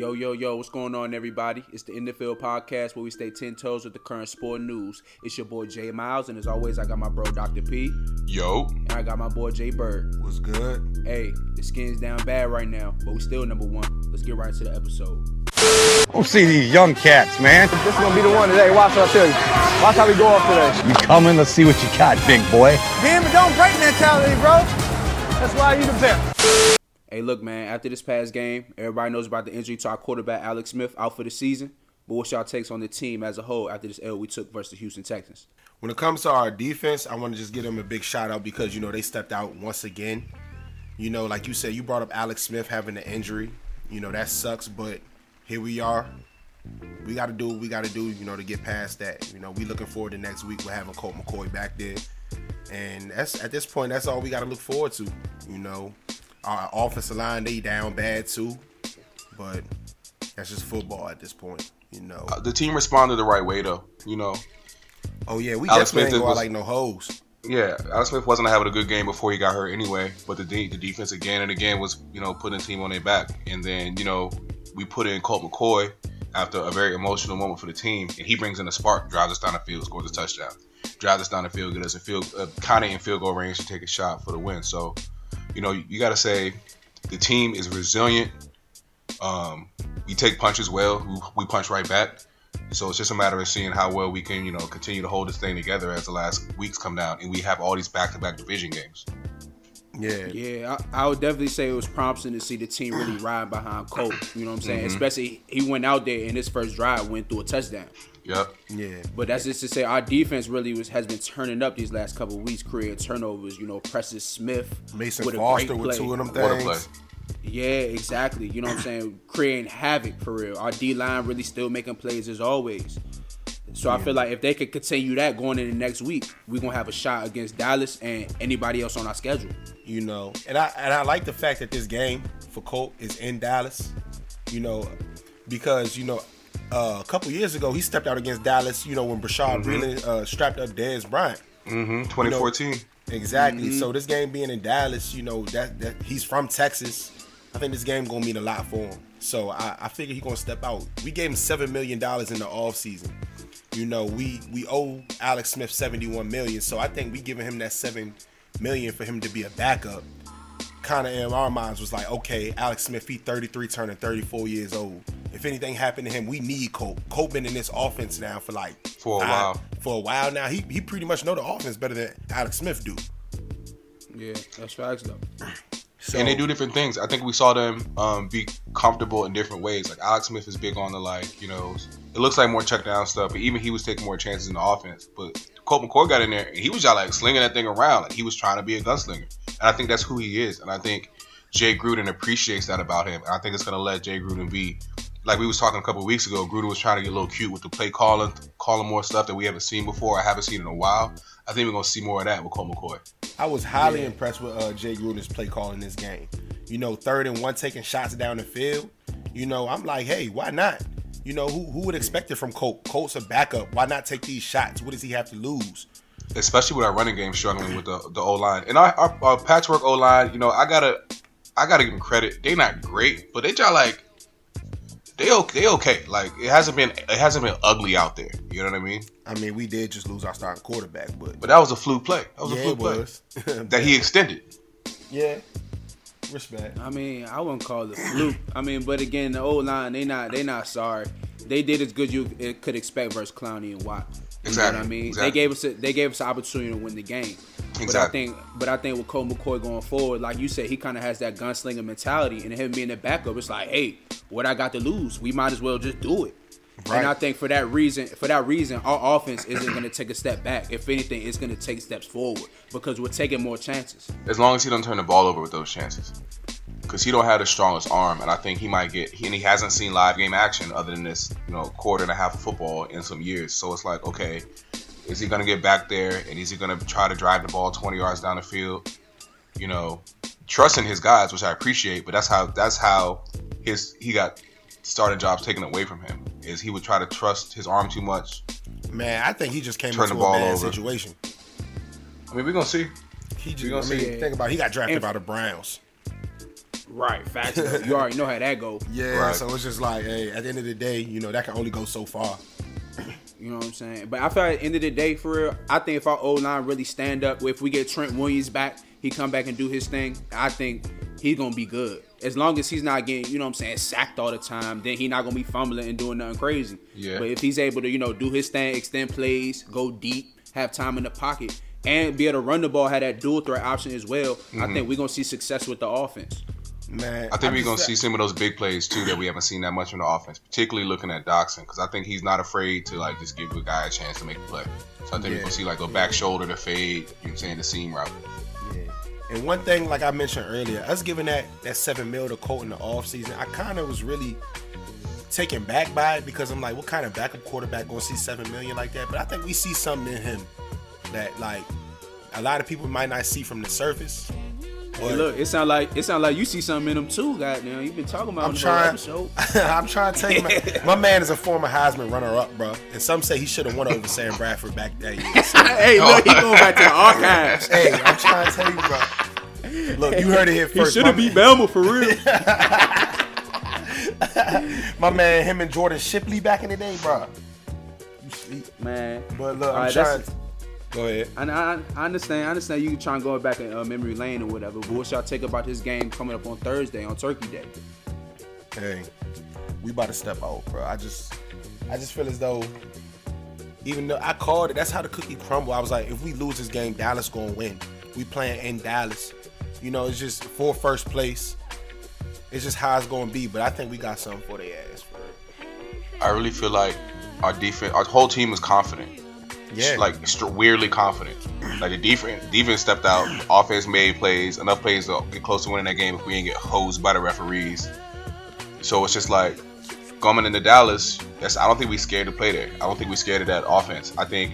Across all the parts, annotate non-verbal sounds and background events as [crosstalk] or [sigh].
Yo, yo, yo, what's going on, everybody? It's the In the Field podcast where we stay 10 toes with the current sport news. It's your boy Jay Miles, and as always, I got my bro Dr. P, Yo, and I got my boy Jay Bird. What's good? Hey, the skin's down bad right now, but we still number one. Let's get right into the episode. Don't see these young cats, man. This is gonna be the one today. Watch what I tell you. Watch how we go off today. You coming? Let's see what you got, big boy. Damn it, don't break mentality, bro. That's why you the best. Hey, look, man, after this past game, everybody knows about the injury to our quarterback, Alex Smith, out for the season. But what's y'all takes on the team as a whole after this L we took versus the Houston Texans? When it comes to our defense, I want to just give them a big shout out because you know they stepped out once again. You know, like you said, you brought up Alex Smith having an injury. You know that sucks, but here we are. We got to do what we got to do, you know, to get past that. You know, we looking forward to next week. We're having Colt McCoy back there, and that's at this point, that's all we got to look forward to. You know, our offensive line they down bad too, but that's just football at this point. You know. uh, the team responded the right way though. You know, Oh yeah, we Alex definitely Smith ain't go out was- like no hoes. yeah, Alex Smith wasn't having a good game before he got hurt anyway. But the de- the defense again and again was you know putting the team on their back, and then you know we put in Colt McCoy after a very emotional moment for the team, and he brings in a spark, drives us down the field, scores a touchdown, drives us down the field, get us a field uh, kind of in field goal range to take a shot for the win. So, you know, you got to say the team is resilient. Um, we take punches well, we, we punch right back. So it's just a matter of seeing how well we can, you know, continue to hold this thing together as the last weeks come down, and we have all these back-to-back division games. Yeah. Yeah, I, I would definitely say it was promising to see the team really ride behind Colt. You know what I'm saying? Especially he went out there in his first drive, went through a touchdown. Yep. Yeah. But that's just to say our defense really was has been turning up these last couple of weeks, creating turnovers. You know, Preston Smith, Mason with a Foster great with two of them What a play. things. Yeah, exactly. You know what I'm saying? Creating havoc for real. Our D line really still making plays as always. So I feel like if they could continue that going into next week, we're gonna have a shot against Dallas and anybody else on our schedule. You know, and I and I like the fact that this game for Colt is in Dallas. You know, because you know uh, a couple years ago he stepped out against Dallas. You know when Bashaud really uh, strapped up Dez Bryant. Mm-hmm. 2014. Exactly. So this game being in Dallas, you know that that he's from Texas. I think this game gonna mean a lot for him. So I, I figure he's gonna step out. We gave him seven million dollars in the off season. You know, we we owe Alex Smith seventy one million. So I think we giving him that seven million for him to be a backup. Kind of in our minds was like, okay, Alex Smith, he 33, turning 34 years old. If anything happened to him, we need Colt. Colt been in this offense now for like For a five- while. For a while now, he he pretty much know the offense better than Alex Smith do. Yeah, that's facts though. So, and they do different things. I think we saw them um, be comfortable in different ways. Like Alex Smith is big on the like, you know, it looks like more check down stuff, but even he was taking more chances in the offense. But Colt McCoy got in there and he was just like slinging that thing around. Like he was trying to be a gunslinger. And I think that's who he is. And I think Jay Gruden appreciates that about him. And I think it's gonna let Jay Gruden be like we was talking a couple weeks ago. Gruden was trying to get a little cute with the play calling, calling more stuff that we haven't seen before. I haven't seen in a while. I think we're gonna see more of that with Colt McCoy. I was highly impressed with uh, Jay Gruden's play calling this game. You know, third and one taking shots down the field. You know, I'm like, hey, why not? You know, who who would expect it from Colt? Colt's a backup. Why not take these shots? What does he have to lose? especially with our running game struggling with the the O line and our, our, our patchwork O line. You know, I gotta I gotta give them credit. They're not great, but they try like they okay. They okay. Like it hasn't been it hasn't been ugly out there. You know what I mean? I mean, we did just lose our starting quarterback, but But that was a fluke play. That was yeah, a fluke play [laughs] [laughs] that he extended. yeah, respect. I mean, I wouldn't call it a fluke. I mean, but again, the old line, they not they not sorry. They did as good you could expect versus Clowney and Watt. You know what I mean? exactly. They gave us a, they gave us an opportunity to win the game. Exactly. But I think but I think with Colt McCoy going forward, like you said, he kind of has that gunslinger mentality, and him being the backup, it's like, hey, what I got to lose? We might as well just do it. Right. And I think for that reason, for that reason, our offense isn't going to take a step back. If anything, it's going to take steps forward because we're taking more chances. As long as he don't turn the ball over with those chances. Because he don't have the strongest arm, and I think he might get. And he hasn't seen live game action other than this, you know, quarter and a half of football in some years. So it's like, okay, is he gonna get back there, and is he gonna try to drive the ball 20 yards down the field? You know, trusting his guys, which I appreciate, but that's how that's how his he got started jobs taken away from him. Is he would try to trust his arm too much. Man, I think he just came Turn into the a bad over. situation. I mean, we're gonna see. He We just, gonna I mean, see. think about it, he got drafted And- by the Browns. Right, facts. You already know how that go. [laughs] Yeah, Right. so it's just like, hey, at the end of the day, you know, that can only go so far. You know what I'm saying? But I feel like at the end of the day, for real, I think if our O line really stand up, if we get Trent Williams back, he come back and do his thing, I think he's gonna be good. As long as he's not getting, you know what I'm saying, sacked all the time, then he not gonna be fumbling and doing nothing crazy. Yeah. But if he's able to, you know, do his thing, extend plays, go deep, have time in the pocket, and be able to run the ball, have that dual threat option as well, I mm-hmm. think we're gonna see success with the offense. Man, I think I'm we're gonna just- see some of those big plays too that we haven't seen that much in the offense, particularly looking at Doctson, because I think he's not afraid to like just give a guy a chance to make a play. So I think Yeah. we're gonna see like a back shoulder to fade, you know what I'm saying, the seam route. And one thing, like I mentioned earlier, us giving that that seven mil to Colt in the offseason, I kind of was really taken back by it because I'm like, what kind of backup quarterback gonna see seven million like that? But I think we see something in him that like a lot of people might not see from the surface. Hey, look, it sound like it sound like you see something in him too, goddamn. You've been talking about I'm trying. episode. [laughs] I'm trying to tell you, man, my [laughs] man is a former Heisman runner-up, bro, and some say he should have won over Sam Bradford back that year. So, [laughs] hey, look, he going back to the archives. hey, I'm trying to tell you, bro. Look, you heard it here first. He should have beat Belma for real. My man, him and Jordan Shipley back in the day, bro. You sleep. Man, But look, I'm right, trying. That's- Go ahead. I, I, I understand. I understand you trying to go back in uh, memory lane or whatever. But what y'all take about this game coming up on Thursday on Turkey Day? Hey, we about to step out, bro. I just, I just feel as though, even though I called it, that's how the cookie crumble. I was like, if we lose this game, Dallas gonna win. We playing in Dallas. You know, it's just for first place. It's just how it's gonna be. But I think we got something for the ass, bro. I really feel like our defense, our whole team is confident. Yeah. like weirdly confident. Like the defense, defense stepped out. Offense made plays, enough plays to get close to winning that game if we didn't get hosed by the referees. So it's just like coming into Dallas. That's I don't think we scared to play there. I don't think we scared of that offense. I think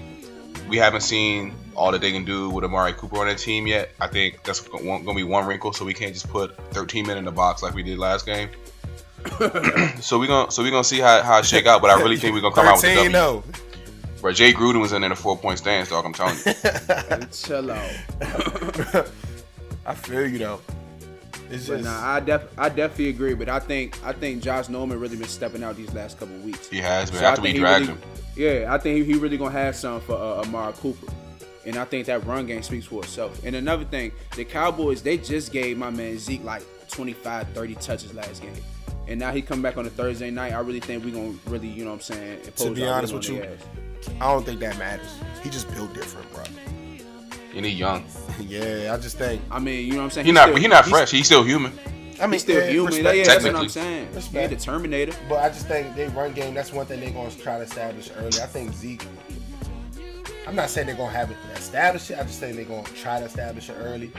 we haven't seen all that they can do with Amari Cooper on their team yet. I think that's going to be one wrinkle. So we can't just put 13 men in the box like we did last game. [coughs] so we gonna so we gonna see how, how it shake out. But I really think we're gonna come out with 13 W. no. Bro, Jay Gruden was in there in a four point stance, dog. I'm telling you. [laughs] Chill out. [laughs] I feel you though. It's But just nah, I def I definitely agree. But I think I think Josh Norman really been stepping out these last couple weeks. He has been So I after we think he dragged really- him. Yeah, I think he he really gonna have something for uh, Amari Cooper. And I think that run game speaks for itself. And another thing, the Cowboys, they just gave my man Zeke like 25, 30 touches last game. And now he come back on a Thursday night. I really think we're gonna really, you know what I'm saying, To be honest with you, ass. I don't think that matters. He just built different, bro. And he young. [laughs] yeah, I just think. I mean, you know what I'm saying? He He's not still- he not he's- fresh. He's still human. I mean, He's still yeah, human. respect. Yeah, that's what I'm Technically. saying. Yeah, Respect. the Terminator. But I just think they run game. That's one thing they're gonna try to establish early. I think Zeke. I'm not saying they're gonna have it established it. I just think they're gonna try to establish it early.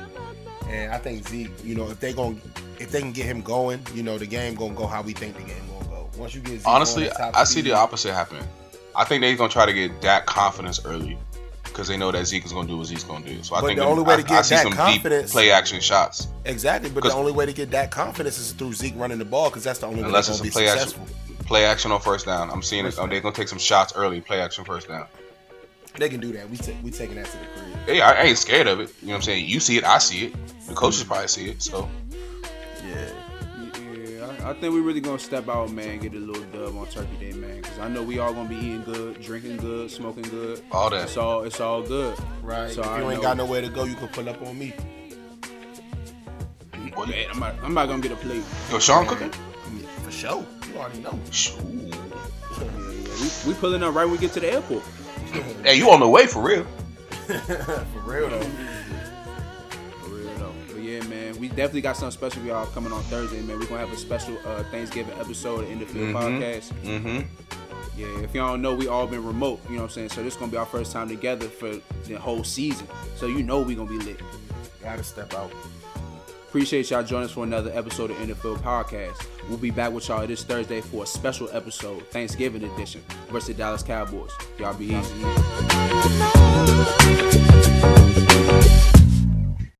And I think Zeke, you know, if they gonna, if they can get him going, you know, the game gonna go how we think the game gonna go. Once you get Zeke Honestly, on that top I see speed- the opposite happening. I think they're gonna try to get that confidence early because they know that Zeke is gonna do what Zeke's gonna do. So I But think the only way I, to get I that some confidence- play action shots. Exactly, but the only way to get that confidence is through Zeke running the ball because that's the only way Unless they're it's a be play successful. action, play action on first down. I'm seeing it. First um, They're gonna take some shots early. Play action first down. They can do that. We ta- we taking that to the crib. Hey, I, ain't scared of it. You know what I'm saying? You see it, I see it. The coaches probably see it. So I, I think we really gonna step out, man, get a little dub on Turkey Day, man. Cause I know we all gonna be eating good, drinking good, smoking good. All that. It's all it's all good. Right. So if I you ain't know- got nowhere to go, you can pull up on me. what, Man, I'm not, I'm not gonna get a plate. yo, Sean cooking? Mm. For sure. You already know. Shoo. Yeah, yeah. We, we pulling up right when we get to the airport. Hey, you on the way for real? [laughs] For real though. Yeah, we definitely got something special for y'all coming on Thursday, man. We're gonna have a special uh, Thanksgiving episode of In the Field podcast. Mm-hmm. Yeah, if y'all don't know, we all been remote, you know what I'm saying? So this is gonna be our first time together for the whole season. So you know we gonna be lit. Gotta step out. Appreciate y'all joining us for another episode of NFL Podcast. We'll be back with y'all this Thursday for a special episode, Thanksgiving edition, versus the Dallas Cowboys. Y'all be easy.